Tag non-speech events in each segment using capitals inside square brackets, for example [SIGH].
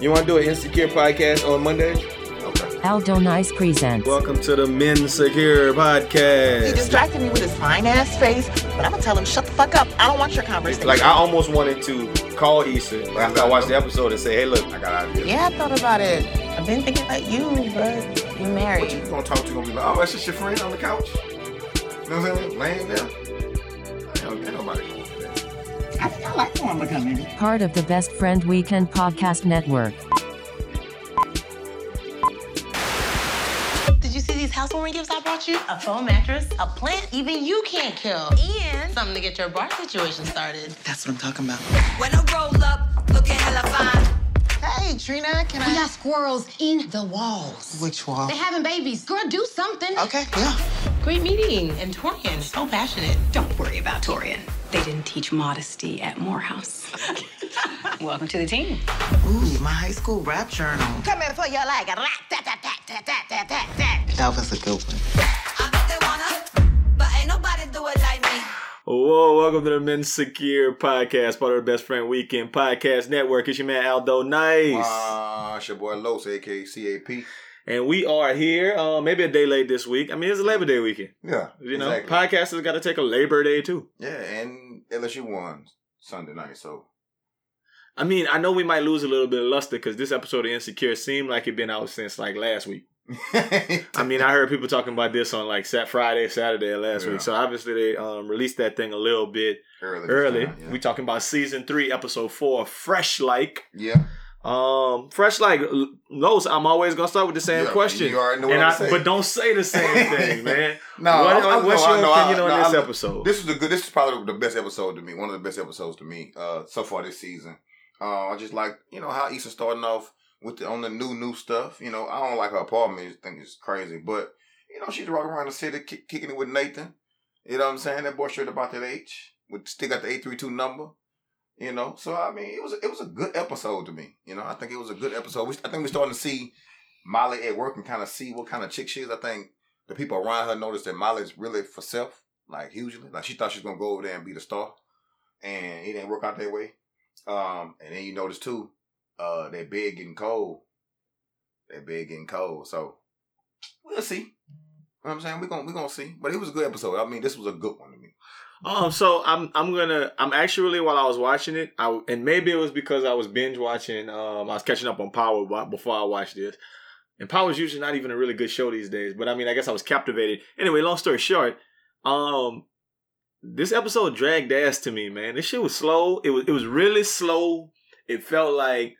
You want to do an insecure podcast on Monday? Aldo Nice presents. Welcome to the Men Secure Podcast. He distracted me with his fine ass face, but I'm gonna tell him, shut the fuck up. I don't want your conversation. Like I almost wanted to call Issa after I watched the episode and say, "Hey, look, I got ideas." yeah, I thought about it. I've been thinking about you, but you're married. What married. you gonna talk to? Gonna be like, oh, that's just your friend on the couch? You know what I'm saying? Laying there. That. I think I like one becoming. Part of the Best Friend Weekend Podcast Network. Did you see these housewarming gifts I brought you? A foam mattress, a plant even you can't kill, and something to get your bar situation started. That's what I'm talking about. When I roll up, looking hella fine. Hey, Trina, can We I? got squirrels in the walls. Which wall? They're having babies. Girl, do something. Okay, yeah. Great meeting, and Torian, so passionate. Don't worry about Torian. They didn't teach modesty at Morehouse. [LAUGHS] Welcome to the team. Ooh, my high school rap journal. Coming for you like a rat, tat, tat, tat, tat, tat, tat, tat, tat. That was a good one. I bet they wanna, but ain't nobody do it like me. Whoa, welcome to the Men Secure podcast, part of the Best Friend Weekend Podcast Network. It's your man Aldo Nice, Uh, it's your boy Los, aka CAP. And we are here. Uh, maybe a day late this week. I mean, it's a Labor Day weekend. Yeah. You know, exactly. podcasters got to take a Labor Day too. Yeah, and LSU won Sunday night, so. I mean, I know we might lose a little bit of luster because this episode of Insecure seemed like it'd been out since like last week. [LAUGHS] I mean, I heard people talking about this on like Sat Friday, Saturday last Yeah. week. So obviously they um, released that thing a little bit early. early. time, yeah. We talking about season three, episode four, Fresh Like. yeah. Um, Fresh Like knows I'm always gonna start with the same Yeah, question. you already know what I, saying. but don't say the same [LAUGHS] thing, man. No, What- I'm- I'm- what's no, your I I- opinion on no, this I- episode? This is a good. This is probably the best episode to me. One of the best episodes to me uh, so far this season. Uh, I just like you know how Issa starting off with the on the new new stuff. You know, I don't like her apartment. I think it's crazy, but you know she's walking around the city kick, kicking it with Nathan. You know what I'm saying? That boy straight about that H with still got the eight three two number. You know, so I mean, it was it was a good episode to me. You know, I think it was a good episode. We, I think we're starting to see Molly at work and kind of see what kind of chick she is. I think the people around her noticed that Molly's really for self, like hugely. Like she thought she was gonna go over there and be the star, and it didn't work out that way. Um, and then you notice too, uh, that bed getting cold. That bed getting cold. So we'll see. You know what I'm saying? We're gonna we're gonna see. But it was a good episode. I mean, this was a good one. Um, so I'm I'm gonna I'm actually while I was watching it, I and maybe it was because I was binge watching. Um, I was catching up on Power before I watched this, and Power's usually not even a really good show these days. But I mean, I guess I was captivated. Anyway, long story short, um, this episode dragged ass to me, man. This shit was slow. It was it was really slow. It felt like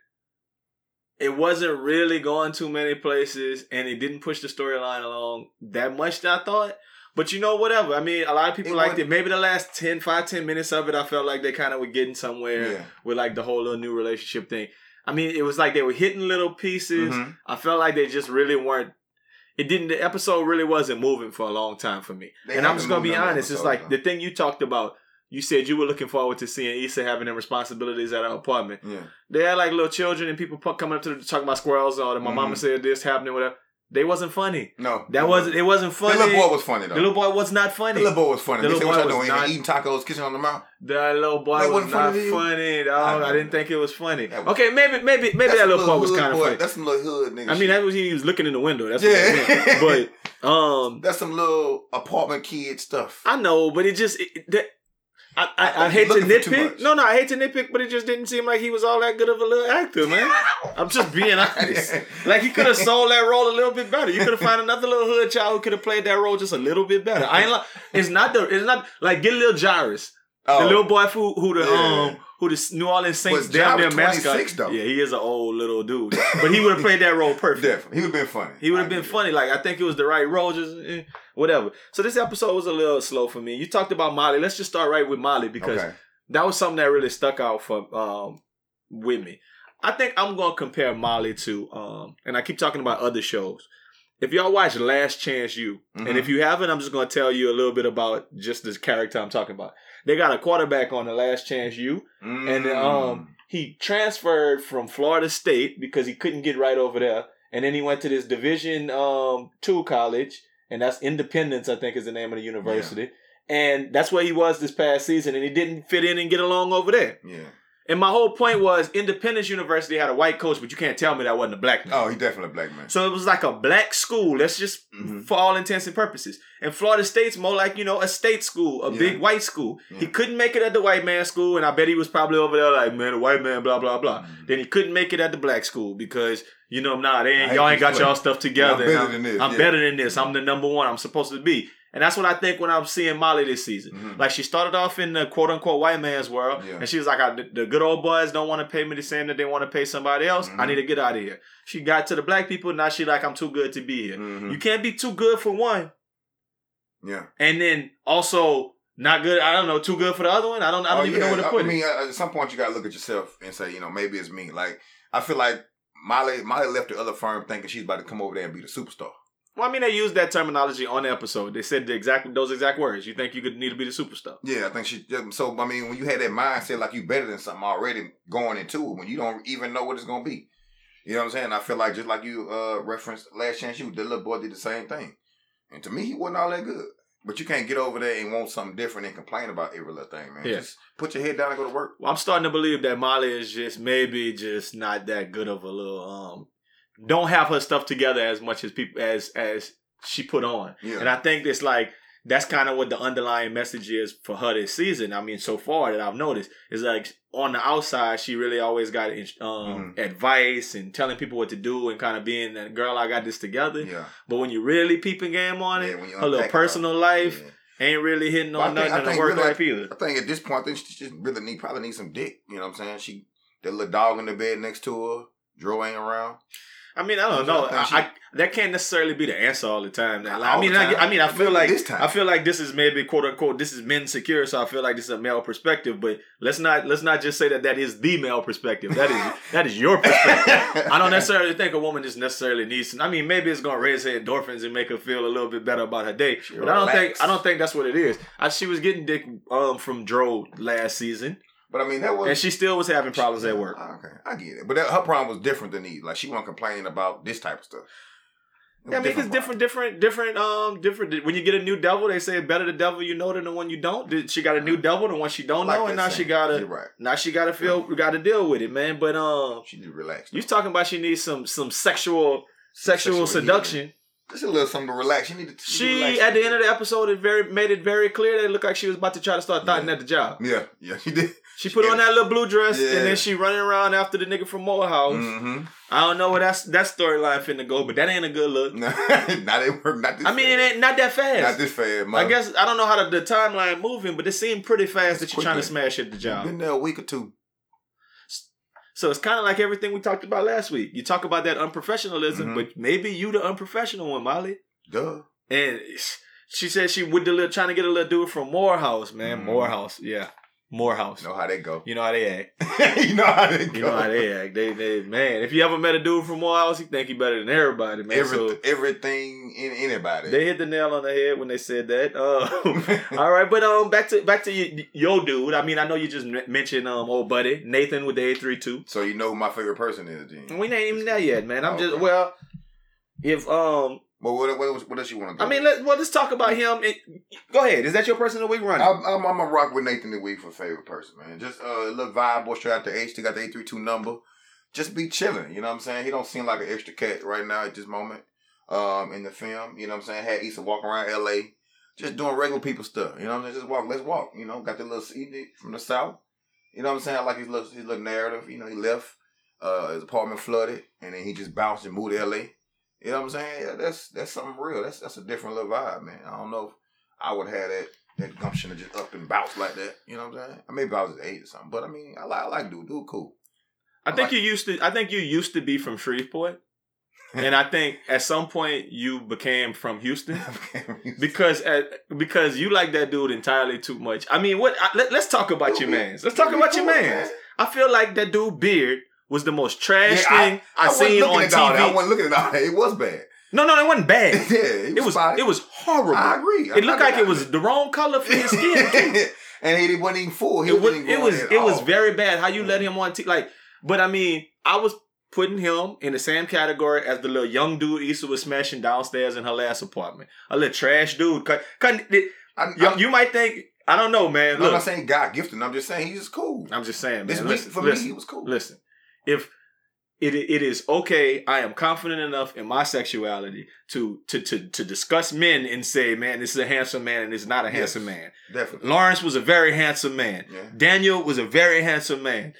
it wasn't really going too many places, and it didn't push the storyline along that much. That I thought. But you know, whatever. I mean, a lot of people It liked it. Maybe the last 10, 5, 10 minutes of it, I felt like they kind of were getting somewhere Yeah. with like the whole little new relationship thing. I mean, it was like they were hitting little pieces. Mhm. I felt like they just really weren't. It didn't. The episode really wasn't moving for a long time for me. They and I'm just gonna be honest. It's like though. the thing you talked about. You said you were looking forward to seeing Issa having them responsibilities at her apartment. Yeah. They had like little children and people coming up to talking about squirrels or my mama Mhm. said this happening, whatever. They wasn't funny. No. That wasn't. It wasn't funny. The little boy was funny though. The little boy was not funny. The little boy was funny. The They little said, boy was doing? not- Eating tacos, kissing on the mouth. That little boy That was wasn't not funny funny, I dog. I, didn't think it was funny. Was- okay, maybe, maybe, maybe that little boy was kind of funny. That's some little hood nigga. I mean, shit. that was he was looking in the window. That's Yeah. what it meant. But [LAUGHS] um, that's some little apartment kid stuff. I know, but it just it, that, I, I I, hate to looking for too nitpick. No, no, I hate to nitpick, but it just didn't seem like he was all that good of a little actor, man. I'm just being honest. [LAUGHS] Like he could have sold that role a little bit better. You could have found another little hood child who could have played that role just a little bit better. I ain't like it's not the it's not like get a little Jarrius. Oh. The little boy who who the Yeah. um who the New Orleans Saints damn near mascot. though. Yeah, he is an old little dude, but he would have played that role perfect. [LAUGHS] Definitely. He would have been funny. He would have been funny. Like I think it was the right role, just eh, whatever. So this episode was a little slow for me. You talked about Molly. Let's just start right with Molly because Okay. that was something that really stuck out for um with me. I think I'm gonna compare Molly to um, and I keep talking about other shows. If y'all watch Last Chance U, Mhm. and if you haven't, I'm just gonna tell you a little bit about just this character I'm talking about. They got a quarterback on the Last Chance U, and Mm. um, he transferred from Florida State because he couldn't get right over there, and then he went to this Division um two college, and that's Independence, I think, is the name of the university. and that's where he was this past season, and he didn't fit in and get along over there. Yeah. And my whole point was Independence University had a white coach, but you can't tell me that wasn't a black man. Oh, he definitely a black man. So it was like a black school. That's just Mhm. for all intents and purposes. And Florida State's more like, you know, a state school, a Yeah. big white school. He couldn't make it at the white man school, and I bet he was probably over there like, man, the white man, blah, blah, blah. Mhm. Then he couldn't make it at the black school because, you know, nah, they ain't, y'all ain't got y'all stuff together. Yeah, I'm better than this, I'm yeah. better than this. I'm the number one. I'm supposed to be. And that's what I think when I'm seeing Molly this season. Mhm. Like she started off in the quote unquote white man's world, Yeah. and she was like, I, the, good old boys don't want to pay me the same that they want to pay somebody else. I Mhm. need to get out of here. She got to the black people, now she like, I'm too good to be here. Mhm. You can't be too good for one, Yeah. and then also not good. I don't know, too good for the other one. I don't. I don't Oh, even know yeah. where to I put mean, it. uh, at some point you gotta look at yourself and say, you know, maybe it's me. Like I feel like Molly, Molly left the other firm thinking she's about to come over there and be the superstar. Well, I mean, they used that terminology on the episode. They said the exact those exact words. You think you could need to be the superstar? Yeah, I think she. So I mean, when you had that mindset like you better than something already going into it, when you don't even know what it's gonna be, you know what I'm saying? I feel like just like you uh referenced Last Chance U, the little boy did the same thing, and to me he wasn't all that good. But you can't get over there and want something different and complain about every little thing, man. Yeah. Just put your head down and go to work. Well, I'm starting to believe that Molly is just maybe just not that good of a little um don't have her stuff together as much as people as as she put on. Yeah. And I think it's like that's kind of what the underlying message is for her this season. I mean, so far that I've noticed is like on the outside, she really always got um, Mhm. advice and telling people what to do and kind of being that girl. I got this together. Yeah. But when you really peeping game on it, Yeah, her little personal life Yeah. ain't really hitting on think- nothing in the work really- life either. I think at this point, I think she just really need probably need some dick. You know what I'm saying? She that little dog in the bed next to her. Dro ain't around. I mean, I don't know. I I, that can't necessarily be the answer all the time. Now. Not Like, I mean, the I. I mean, I feel like this time. I feel like this is maybe quote unquote this is men secure, so I feel like this is a male perspective. But let's not let's not just say that that is the male perspective. That is [LAUGHS] that is your perspective. I don't [LAUGHS] necessarily think a woman just necessarily needs. Some, I mean, maybe it's gonna raise her endorphins and make her feel a little bit better about her day. She But I don't think I don't think that's what it is. I, she was getting dick um, from Dro last season, But I mean, that was and she still was having problems at work. Okay, I get it. But that, her problem was different than these. Like she wasn't complaining about this type of stuff. Yeah, I mean, it's different, different, different, um, different. When you get a new devil, they say better the devil you know than the one you don't. Did she got a new devil, the one she don't like know, and now she gotta, right. now she gotta feel, we gotta deal with it, man. But um, She need to relax. you talking about she needs some some sexual sexual, Sexual seduction. Just a little something to relax. She need to. She at the end of the episode, it very made it very clear that it looked like she was about to try to start thotting Yeah. at the job. Yeah, yeah, she did. She put on that little blue dress, Yeah. and then she running around after the nigga from Morehouse. Mm-hmm. I don't know where that's that storyline finna go, but that ain't a good look. [LAUGHS] not it work. Not this. I mean, it ain't not that fast. Not this fast. Molly. I guess I don't know how the, the timeline moving, but it seemed pretty fast that you're trying to smash at the job. Been there a week or two. So it's kind of like everything we talked about last week. You talk about that unprofessionalism, Mhm. but maybe you the unprofessional one, Molly. Duh. And she said she with the little trying to get a little dude from Morehouse, man. Mhm. Morehouse, yeah, Morehouse. You know how they go. You know how they act. [LAUGHS] you know how they go. You know how they act. They, they, man. If you ever met a dude from Morehouse, he think he better than everybody, man. Every, so everything in anybody. they hit the nail on the head when they said that. Um, [LAUGHS] All right, but um, back to back to your, your dude. I mean, I know you just m- mentioned um, old buddy Nathan with the eight three two. so you know who my favorite person is, Gene. We ain't even there yet, man. I'm just Okay. well, if um, Well, what, what, what else you want to do? I mean, let well, let's talk about him. And, go ahead. Is that your person of the week running? I'm, I'm, I'm a rock with Nathan the week for favorite person, man. Just uh, a little vibe, boy, straight out the H. They got the 832 number. Just be chilling, you know what I'm saying? He don't seem like an extra cat right now at this moment um, in the film. You know what I'm saying? Had Issa walk around LA, just doing regular people stuff. You know what I'm saying? Just walk, let's walk. You know, got the little CD from the South. You know what I'm saying? I like his little, his little narrative. You know, he left, uh, his apartment flooded, and then he just bounced and moved to LA. You know what I'm saying? Yeah, that's that's something real. That's that's a different little vibe, man. I don't know if I would have that that gumption to just up and bounce like that. You know what I'm saying? Maybe I was eight or something, but I mean, I like I like dude. Dude, cool. I think you used to. I think you used to be from Shreveport, [LAUGHS] and I think at some point you [LAUGHS] became from Houston. Because at, because you like that dude entirely too much. I mean, what? I, let, us talk about your man's. Let's talk about your man's. I feel like that dude beard was the most trash Yeah, thing I, I, wasn't seen on that. I wasn't looking at all that. [LAUGHS] It was bad. No, no, it wasn't bad. [LAUGHS] yeah, it It was spotty. it was horrible. I agree. It looked like it was the wrong color for his skin. too. [LAUGHS] and he wasn't even full. He it was wasn't it was it was very bad. How you let mm-hmm. him on t- like? But I mean, I was putting him in the same category as the little young dude Issa was smashing downstairs in her last apartment. A little trash dude. Cut, cut, I, You, you might think I don't know, man. I'm not saying God gifted. I'm just saying he's just cool. I'm just saying, man. This week for listen, me, he was cool. Listen, if it it is okay, I am confident enough in my sexuality to to to to discuss men and say, man, this is a handsome man and this is not a Yes. handsome man. Definitely. Lawrence was a very handsome man. Yeah. Daniel was a very handsome man.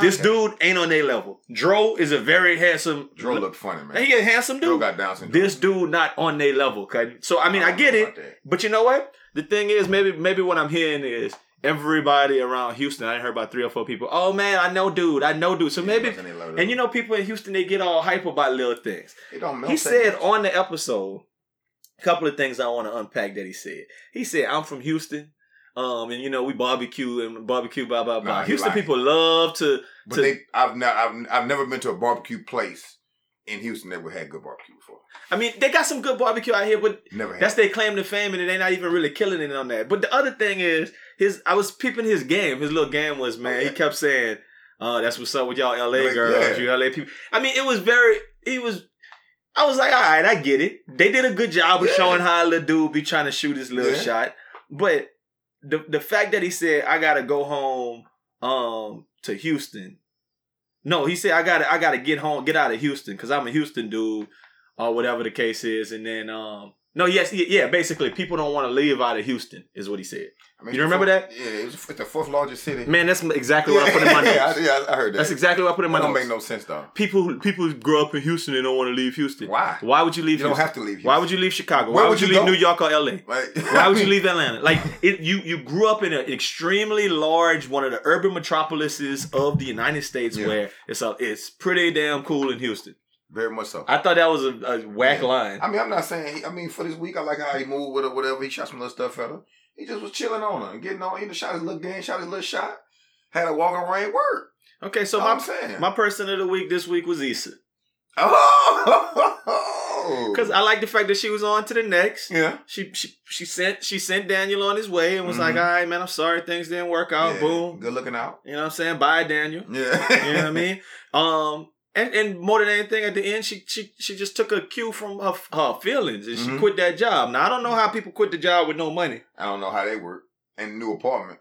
This dude ain't on their level. Dro is a very handsome. Dro looked funny, man. He a handsome Dro dude. got Down syndrome. This dude not on their level. Okay? So I mean, I, don't get it, but you know what? The thing is, maybe maybe what I'm hearing is everybody around Houston. I heard about three or four people. Oh man, I know dude. I know dude. So maybe, nothing they love and you know, people in Houston they get all hype about little things. It don't melt He said on the episode, a couple of things I want to unpack that he said. He said, "I'm from Houston." Um, and you know we barbecue and barbecue, blah blah blah. Nah, Houston people love to But to they, I've, ne- I've, I've never been to a barbecue place in Houston would had good barbecue before. I mean, they got some good barbecue out here, but Never that's their claim to fame, and they're not even really killing it on that. But the other thing is, his I was peeping his game. His little game was, man, he kept saying, "Uh, that's what's up with y'all LA Like, girls, yeah. you LA people." I mean, it was very. He was. I was like, all right, I get it. They did a good job of Yeah. showing how a little dude be trying to shoot his little Yeah. shot, but the the fact that he said, "I gotta go home um to Houston." No, he said, "I gotta I gotta get home, get out of Houston, because I'm a Houston dude." or whatever the case is. And then, um, no, yes, yeah, basically, people don't want to leave out of Houston, is what he said. I mean, you remember fourth- that? Yeah, it was it's the fourth largest city. Man, that's exactly what I put in my [LAUGHS] notes. yeah, I, yeah, I heard that. That's exactly what I put in my That don't make no sense though. people, people who grow up in Houston and don't want to leave Houston. Why? Why would you leave? You don't have to leave. Why would you leave Chicago? Where Why would you you leave? New York or LA? [LAUGHS] Like, Why would you [LAUGHS] leave Atlanta? Like it, you you grew up in an extremely large, one of the urban metropolises of the United States, Yeah. where it's a, it's pretty damn cool in Houston. Very much so. I thought that was a, a whack Yeah. line. I mean, I'm not saying. He, I mean, for this week, I like how he moved with her, whatever. He shot some little stuff at her. He just was chilling on her and getting on. He just shot his little game, shot his little shot. Had a walking range Work. Okay, so my I'm saying. my person of the week this week was Issa. Oh, Because I like the fact that she was on to the next. yeah, She she she sent she sent Daniel on his way and was like, Mhm. all right, man, I'm sorry things didn't work out. Yeah, Boom. good looking out. You know what I'm saying? Bye, Daniel. Yeah, You know what I mean? [LAUGHS] Um and, and more than anything, at the end, she she she just took a cue from her her feelings and she Mhm. quit that job. Now I don't know how people quit the job with no money. I don't know how they work. And a new apartment.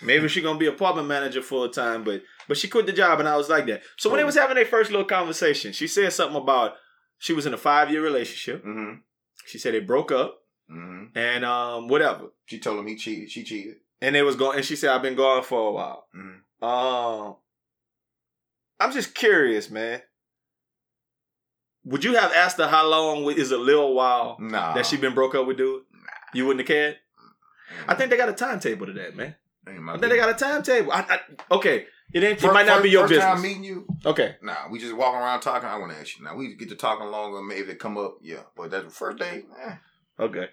Maybe she gonna be apartment manager full time, but but she quit the job, and I was like that. So when they was having their first little conversation, she said something about she was in a five year relationship. Mm-hmm. She said they broke up Mm-hmm. and um whatever, She told him he cheated. She cheated. and they was going. And she said I've been gone for a while. Mhm. Um, I'm just curious, man. Would you have asked her how long is a little while Nah, that she been broke up with dude? You wouldn't have cared. I think they got a timetable to that, man. I think they got a timetable. I, I, okay, it ain't. It might not be your first business. Time meeting you, Okay. nah. We just walking around talking. I want to ask you. Now we get to talking longer. Maybe it come up. Yeah, but that's the first day. Eh, Okay.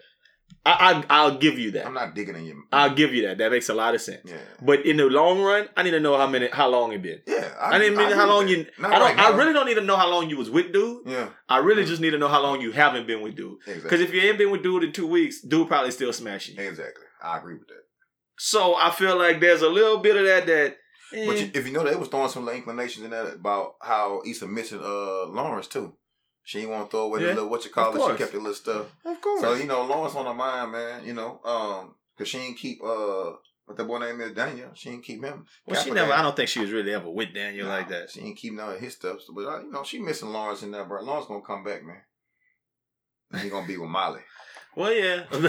I, I I'll give you that. I'm not digging in your. I'll give you that. That makes a lot of sense. Yeah. But in the long run, I need to know how many, how long it been. Yeah, I, didn't mean agree how long that. you. Not I don't. right I really don't need to know how long you was with dude. Yeah, I really just need to know how long you haven't been with dude. Exactly. Because if you ain't been with dude in two weeks, dude probably still smashing you. exactly. I agree with that. So I feel like there's a little bit of that. That. eh, But you, if you know, they was throwing some little inclinations in that about how Issa missing uh Lawrence too. She ain't want to throw away Yeah, the little what you call it. She kept the little stuff. of course. So you know, Lawrence on her mind, man. You know, um, cause she ain't keep uh what that boy name is Daniel. She ain't keep him. well, she never. I don't think she was really ever with Daniel like that. She ain't keep none of his stuff. But uh, you know, she missing Lawrence in there, bro. Lawrence gonna come back, man. And he gonna be with Molly. Well, yeah. [LAUGHS] [LAUGHS] come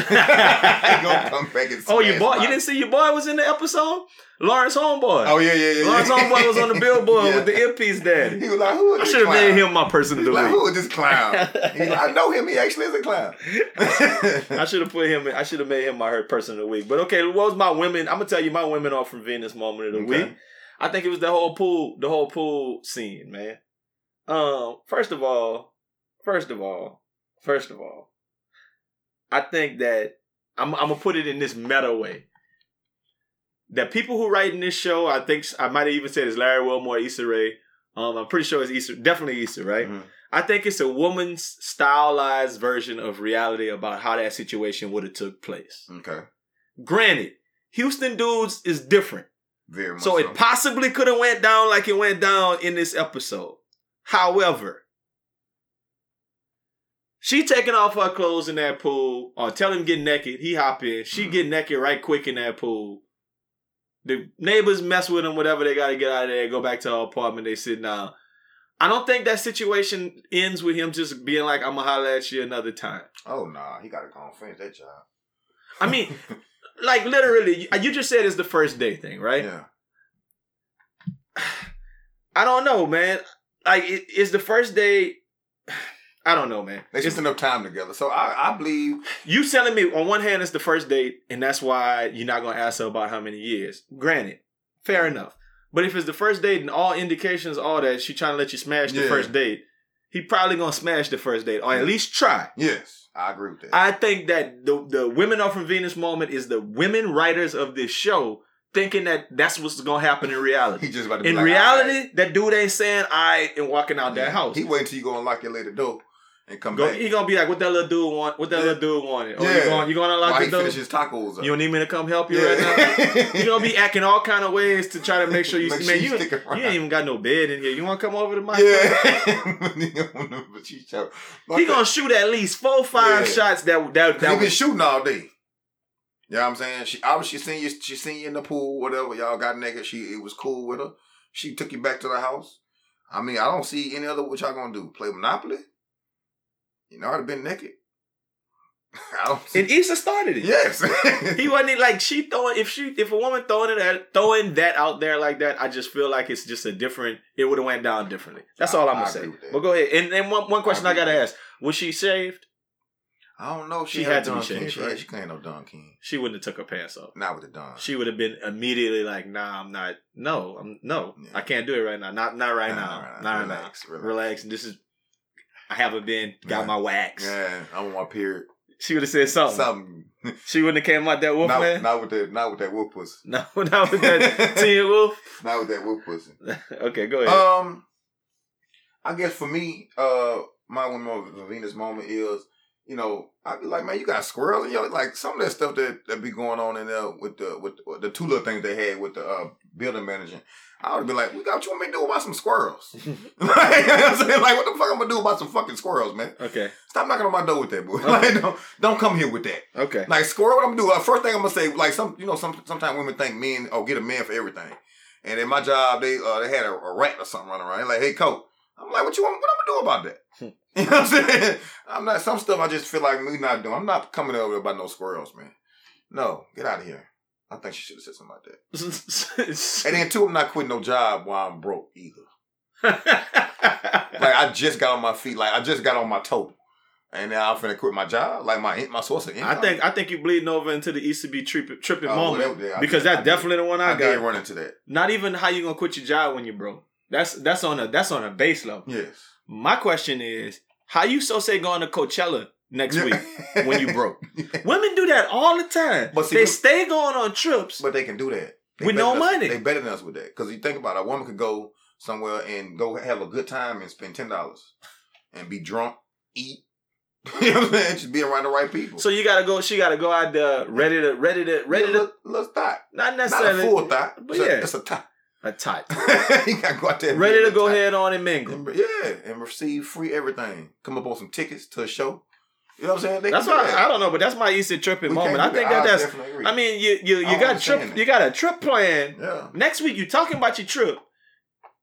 back and oh, your boy. You didn't see your boy was in the episode. Lawrence Homeboy. Oh yeah, yeah, yeah. Lawrence. Homeboy was on the billboard [LAUGHS] Yeah. with the earpiece daddy. He was like, "Who is I should have made him my person He's the like, week. who is this clown? He's like, I know him. He actually is a clown. I should have put him. In, I should have made him my person of the week. But okay, what was my women? I'm gonna tell you my women are from Venus moment of the Okay. week. I think it was the whole pool, the whole pool scene, man. Um, first of all, first of all, first of all, I think that I'm, I'm gonna put it in this meta way. That people who write in this show, I think I might have even said it's Larry Wilmore, Issa Rae. Um, I'm pretty sure it's Issa, definitely Issa, right? Mhm. I think it's a woman's stylized version of reality about how that situation would have took place. Okay, Granted, Houston dudes is different. very much. So So, it possibly could have went down like it went down in this episode. However, She taking off her clothes in that pool, or tell him get naked. He hop in. She mm-hmm. get naked right quick in that pool. The neighbors mess with him, whatever they got to get out of there. Go back to her apartment. They sit down. I don't think that situation ends with him just being like, "I'm gonna holler at you another time." Oh nah, he gotta go and finish that job. I mean, [LAUGHS] like literally, you- just said it's the first day thing, right? Yeah. [SIGHS] I don't know, man. Like, it, it's the first day. I don't know, man. They spent enough time together. So I, I believe You telling me on one hand it's the first date, and that's why you're not gonna ask her about how many years. Granted, fair enough. But if it's the first date and all indications all that she trying to let you smash the Yeah. first date, he probably gonna smash the first date or at least try. yes, I agree with that. I think that the the women are from Venus moment is the women writers of this show thinking that that's what's gonna happen in reality. [LAUGHS] he just about to be In like, reality, "Alright." that dude ain't saying I and walking out that house. He wait until you go and lock your lady door and come Go, back. he gonna be like, what that little dude want? What that Yeah. little dude wanted? Oh, Yeah. you going you gonna unlock While the he door? finish his tacos up. You don't need me to come help you Yeah. right now. You're gonna be [LAUGHS] acting all kind of ways to try to make sure you [LAUGHS] Make man, sure you, you you ain't even got no bed in here. You wanna come over to my Yeah. [LAUGHS] but she show. He gonna shoot at least four, five Yeah. shots that that He that been was, shooting all day. You know what I'm saying? She obviously seen you. She seen you in the pool, whatever. Y'all got naked. She it was cool with her. She took you back to the house. I mean, I don't see any other. What y'all gonna do? Play Monopoly? You know, I'd have been naked. [LAUGHS] I don't. See. and Issa started it. yes. He wasn't like she throwing if she if a woman throwing it at, throwing that out there like that. I just feel like it's just a different. It would have went down differently. That's all I'm gonna say. But go ahead. And then one one question I, agree gotta ask: Was she shaved? I don't know. if She She, had had to be shaved, She, right? she can't no Don King. She wouldn't have took her pants off. Not with the Don. She would have been immediately like, "Nah, I'm not. No, I'm no. Yeah. I can't do it right now. Not not right Nah, now. right Not now. right now. Relax, Relax. relax. This is. I haven't been got Yeah. my wax. Yeah, I'm on my period. She would have said something. Something. She wouldn't have came out that wolf not, man. not with that. Not with that whoop pussy. [LAUGHS] No, not with that [LAUGHS] Teen Wolf. Not with that whoop pussy. [LAUGHS] okay, go ahead. Um, I guess for me, uh, my one more Venus moment is, you know, I'd be like, man, you got squirrels in your like some of that stuff that that be going on in there with the with the, the two little things they had with the uh, building manager. I would be like, we got what you want me to do about some squirrels? [LAUGHS] [LAUGHS] like, you know what I'm saying? Like, what the fuck I'm gonna do about some fucking squirrels, man? okay, Stop knocking on my door with that, boy. [LAUGHS] like, don't, don't come here with that. okay. Like squirrel, what I'm gonna do? Uh, first thing I'm gonna say, like some, you know, some sometimes women think men oh get a man for everything, and in my job they uh they had a, a rat or something running around. They're like, hey, coat. I'm like, what you want? What I'm gonna do about that? [LAUGHS] you know what I'm saying? I'm not some stuff. I just feel like me not doing. I'm not coming over about no squirrels, man. No, get out of here. I think she should have said something like that. And then two, I'm not quitting no job while I'm broke either. Like I just got on my feet. Like I just got on my toe. And now I'm finna quit my job, like my my source of income. I think I think you bleeding over into the ECB tripping, tripping Oh, moment that- yeah, because did- that's definitely the one I, I, got. run into that. Not even how you gonna quit your job when you're broke. That's that's on a that's on a base level. Yes. My question is, how you so say going to Coachella next week [LAUGHS] when you broke? Women do that all the time. But see, they we- stay going on trips. But they can do that They With no us- money. They better than us with that because you think about it, a woman could go somewhere and go have a good time and spend ten dollars and be drunk, eat. [LAUGHS] you know what I'm saying? Just be around the right people. so you gotta go. She gotta go out there ready to ready to ready yeah, to little, little thought. not Not a necessarily full thought, but but yeah. yeah, it's a thought. A tot. [LAUGHS] you gotta go out there, ready to go ahead on and mingle. And, yeah, and receive free everything. Come up on some tickets to a show. You know what I'm saying? They That's why that. I don't know, but that's my Easter tripping moment. I think that. that I that's. I mean, you you you got trip. that. You got a trip plan. Yeah, Next week, you talking about your trip.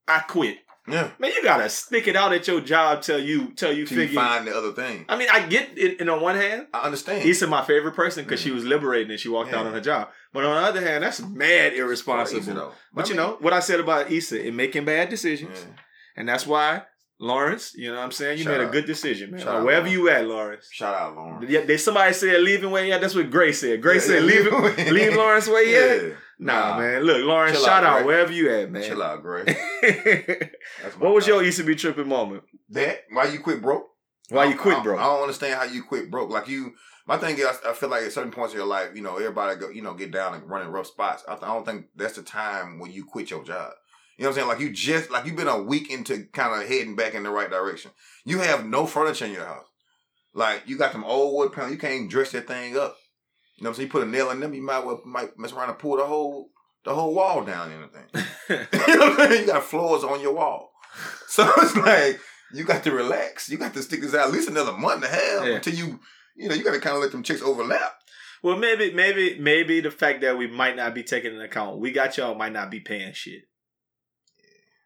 I quit. Yeah. Man, you gotta stick it out at your job till you till you Till you figure. find the other thing. I mean, I get it. And on one hand, I understand. Issa my favorite person because she mm-hmm. was liberating and she walked out on her job. But on the other hand, that's mad irresponsible. But I you mean, know what I said about Issa in making bad decisions, yeah. and that's why Lawrence. You know what I'm saying? You Shout made a good decision, man. Shout Wherever Lawrence. you at, Lawrence. Shout out, Lauren. Yeah, they somebody said leaving where he at. That's what Gray said. Gray Yeah, said yeah, leave leave- Lawrence where he [LAUGHS] at. Yeah. Nah, man. Look, Lawrence, Chill shout out, out, wherever you at, man. Chill out, Gray. [LAUGHS] What was your ECB tripping moment? that? Why you quit broke? Why you quit, I, bro? I don't understand how you quit broke. Like you, my thing is, I, feel like at certain points in your life, you know, everybody go, you know, get down and run in rough spots. I, th- I don't think that's the time when you quit your job. You know what I'm saying? Like you just, like you've been a week into kind of heading back in the right direction. You have no furniture in your house. Like you got some old wood panels. You can't even dress that thing up. You know what I'm saying? You put a nail in them, you might well might mess around and pull the whole the whole wall down and everything. [LAUGHS] [LAUGHS] you know what I'm saying? You got floors on your wall. So [LAUGHS] it's like you got to relax. You got to stick this out at least another month and a half Yeah. until you, you know, you got to kind of let them chicks overlap. Well, maybe, maybe, maybe the fact that we might not be taking into account we got y'all might not be paying shit.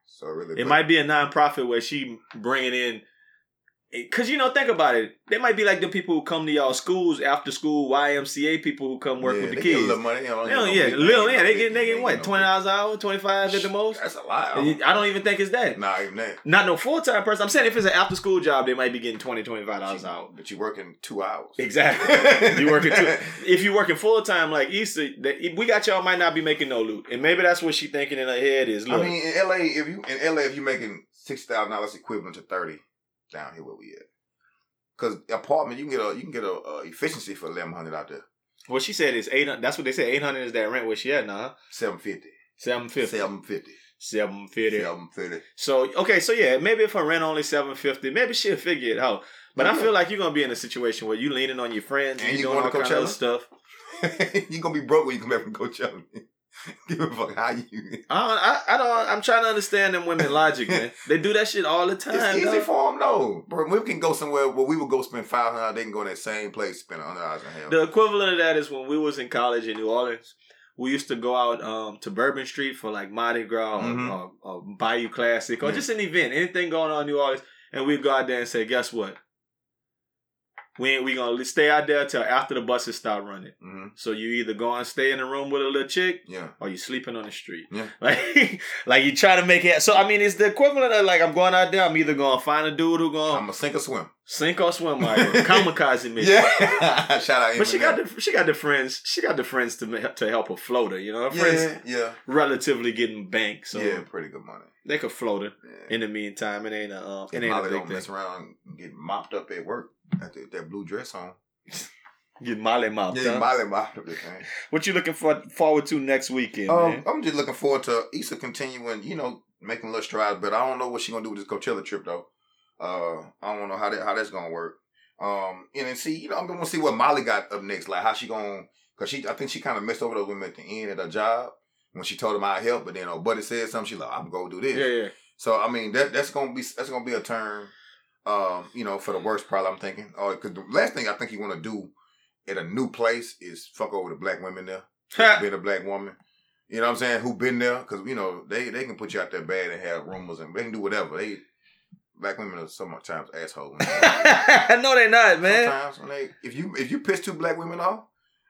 So really, It might be a nonprofit where she bringing in, because you know, think about it. They might be like the people who come to y'all schools after school, YMCA people who come work yeah, with the they get a kids. little money. They don't They don't, yeah, little, yeah, they get they get what twenty dollars an hour, twenty five at the most. That's a lot. I don't even think it's that. Not even that. Not no full time person. I'm saying if it's an after school job, they might be getting 20 25 dollars an hour. But you working two hours. Exactly. [LAUGHS] you working too. If you working full time like Issa, that- we got y'all might not be making no loot, and maybe that's what she thinking in her head is. Look, I mean, in LA, if you in LA, if you making six thousand dollars equivalent to thirty, down here where we at. Because apartment, you can get a you can get a, a efficiency for eleven hundred out there, what she said is eight. That's what they said. Eight hundred is that rent where she at now. seven fifty. Seven fifty. Seven fifty. Seven fifty. Seven fifty. So okay, so yeah, maybe if her rent only seven fifty, maybe she'll figure it out. But I feel like you're gonna be in a situation where you leaning on your friends and, And you you doing all kind of stuff. [LAUGHS] you're gonna be broke when you come back from Coachella. [LAUGHS] Give a fuck how you. I, I I don't. I'm trying to understand them women logic, man. [LAUGHS] They do that shit all the time. It's easy dog. for them, though. Bro, we can go somewhere where we would go spend five hundred. They can go in that same place, spend hundred dollars and hell. The equivalent of that is when we was in college in New Orleans. We used to go out um, to Bourbon Street for like Mardi Gras or, Mhm. or, or Bayou Classic or just an event, anything going on in New Orleans, and we'd go out there and say, "Guess what? We ain't we gonna stay out there till after the buses stop running. hmm So you either go and stay in the room with a little chick, Yeah. or you sleeping on the street. Yeah. [LAUGHS] Like, like you try to make it. So I mean, it's the equivalent of like I'm going out there. I'm either going to find a dude who gonna I'm going gonna sink or swim. sink or swim, like [LAUGHS] kamikaze me. Yeah. [LAUGHS] Shout out. But she Eminem. got the she got the friends. She got the friends to to help her float her. You know, her friends Yeah. Yeah. relatively getting banked, so yeah. Pretty good money. they could float her. Yeah. In the meantime, it ain't a um, it And ain't Molly a big don't thing. mess around get mopped up at work. At the, that blue dress on. [LAUGHS] Get Molly mopped Yeah. Molly mopped up this thing. What you looking for forward to next weekend, Um, man? I'm just looking forward to Issa continuing, you know, making little strides. But I don't know what she's gonna do with this Coachella trip though. Uh, I don't know how that how that's gonna work. Um, and then see, you know, I'm gonna see what Molly got up next. Like how she gonna, cause she, I think she kind of messed over those women at the end of her job when she told them I help, but then her buddy said something. She like, I'm gonna go do this. Yeah, yeah. So I mean, that that's gonna be that's gonna be a turn. Um, you know, for the worst, probably I'm thinking. Oh, because the last thing I think you want to do at a new place is fuck over the black women there [LAUGHS] being a black woman. You know what I'm saying? Who been there? Because you know they they can put you out there bad and have rumors and they can do whatever. They black women are sometimes assholes. [LAUGHS] no, they not, man. sometimes when they if you if you piss two black women off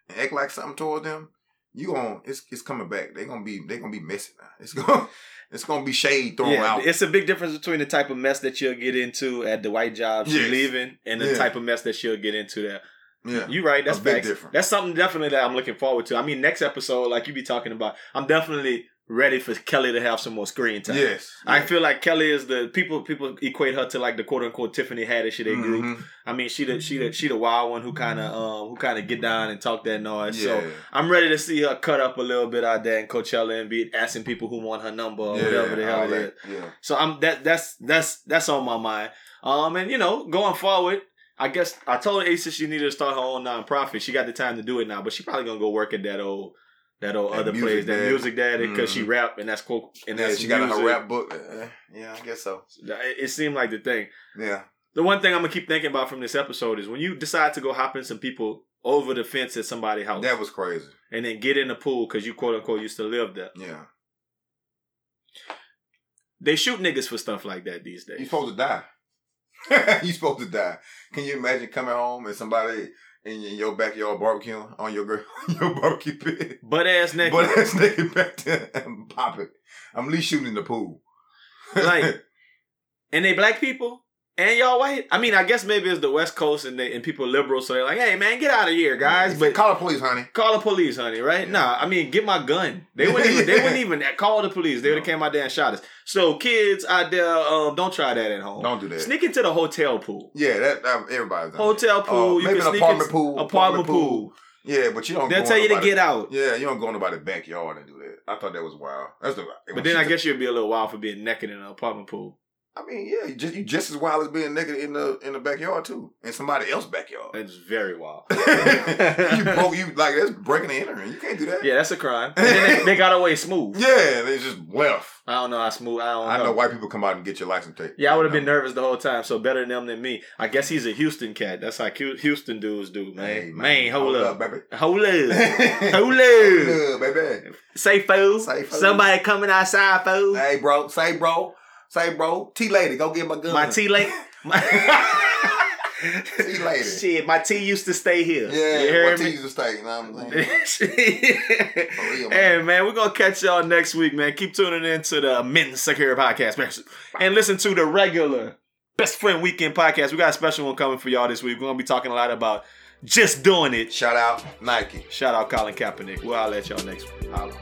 and act like something towards them, you going it's it's coming back. They gonna be they gonna be messy now. It's gonna it's gonna be shade thrown Yeah, out. it's a big difference between the type of mess that you'll get into at the white job she's Yes. leaving and the Yeah. type of mess that she'll get into there. yeah, you're right, that's big facts. difference. That's something definitely that I'm looking forward to. I mean, next episode, like you be talking about, I'm definitely ready for Kelly to have some more screen time. yes. I feel like Kelly is the people. People equate her to like the quote unquote Tiffany Haddish of their group. Mhm. I mean, she the she the she the wild one who kind of um who kind of get down and talk that noise. Yeah. So I'm ready to see her cut up a little bit out there in Coachella and be asking people who want her number or yeah, whatever the hell it is. Yeah. So I'm that that's that's that's on my mind. Um, and you know, going forward, I guess I told Issa she needed to start her own nonprofit. She got the time to do it now, but she probably gonna go work at that old that old That other Music place, that music daddy, because she Mhm. rap and that's cool. And yeah, that's she got in her rap book. Uh, yeah, I guess so. It, it seemed like the thing. Yeah. The one thing I'm gonna keep thinking about from this episode is when you decide to go hopping some people over the fence at somebody's house That was crazy. and then get in the pool because you quote unquote used to live there. Yeah. They shoot niggas for stuff like that these days. You supposed to die. [LAUGHS] you supposed to die. Can you imagine coming home and somebody in your- your backyard barbecuing on your gr- [LAUGHS] your barbecue pit? Butt ass naked. But that's [LAUGHS] naked back there and pop it. I'm at least shooting in the pool. Like- [LAUGHS] and they black people and y'all white. I mean, I guess maybe it's the West Coast and they and people liberal, so they're like, "Hey, man, get out of here, guys!" But call the police, honey. call the police, honey. Right? Yeah. Nah, I mean, get my gun. They wouldn't even. They wouldn't even [LAUGHS] call the police. They would have came out there and shot us. So kids out there, um, don't try that at home. Don't do that. Sneak into the hotel pool. Yeah, that, that everybody's done Hotel pool. Uh, you maybe can an sneak apartment pool. Apartment pool. Yeah, but you don't. They'll tell you to get out. Yeah, you don't go in nobody's backyard and do that. I thought that was wild. That's the. But then I guess you'd be a little wild for being naked in an apartment pool. I mean, yeah, you just you just as wild as being naked in the in the backyard too, in somebody else's backyard. It's very wild. [LAUGHS] you broke you like that's breaking and entering. You can't do that. Yeah, that's a crime. And then they, they got away smooth. [LAUGHS] Yeah, they just left. I don't know how smooth. I don't I know. know white people come out and get your license tape. Yeah, I would have been nervous the whole time. So better them than me. I guess he's a Houston cat. That's how Houston dudes do, man. Hey, man, hold, up. baby. Hold up. [LAUGHS] hold up. Hold up, baby. Say fool. Say, fool. Somebody coming outside, fool. Hey, bro. Say, bro. Say, bro. T lady, go get my gun. [LAUGHS] My T late. T lady. Shit, my T used to stay here. Yeah, what me? T's to stay. You know what I'm saying? [LAUGHS] real, hey man, we're gonna catch y'all next week, man. Keep tuning in to the Men Secure Podcast, man. and listen to the regular Best Friend Weekend podcast. We got a special one coming for y'all this week. We're gonna be talking a lot about just doing it. Shout out Nike. Shout out Colin Kaepernick. We'll holler at y'all next week. Holla.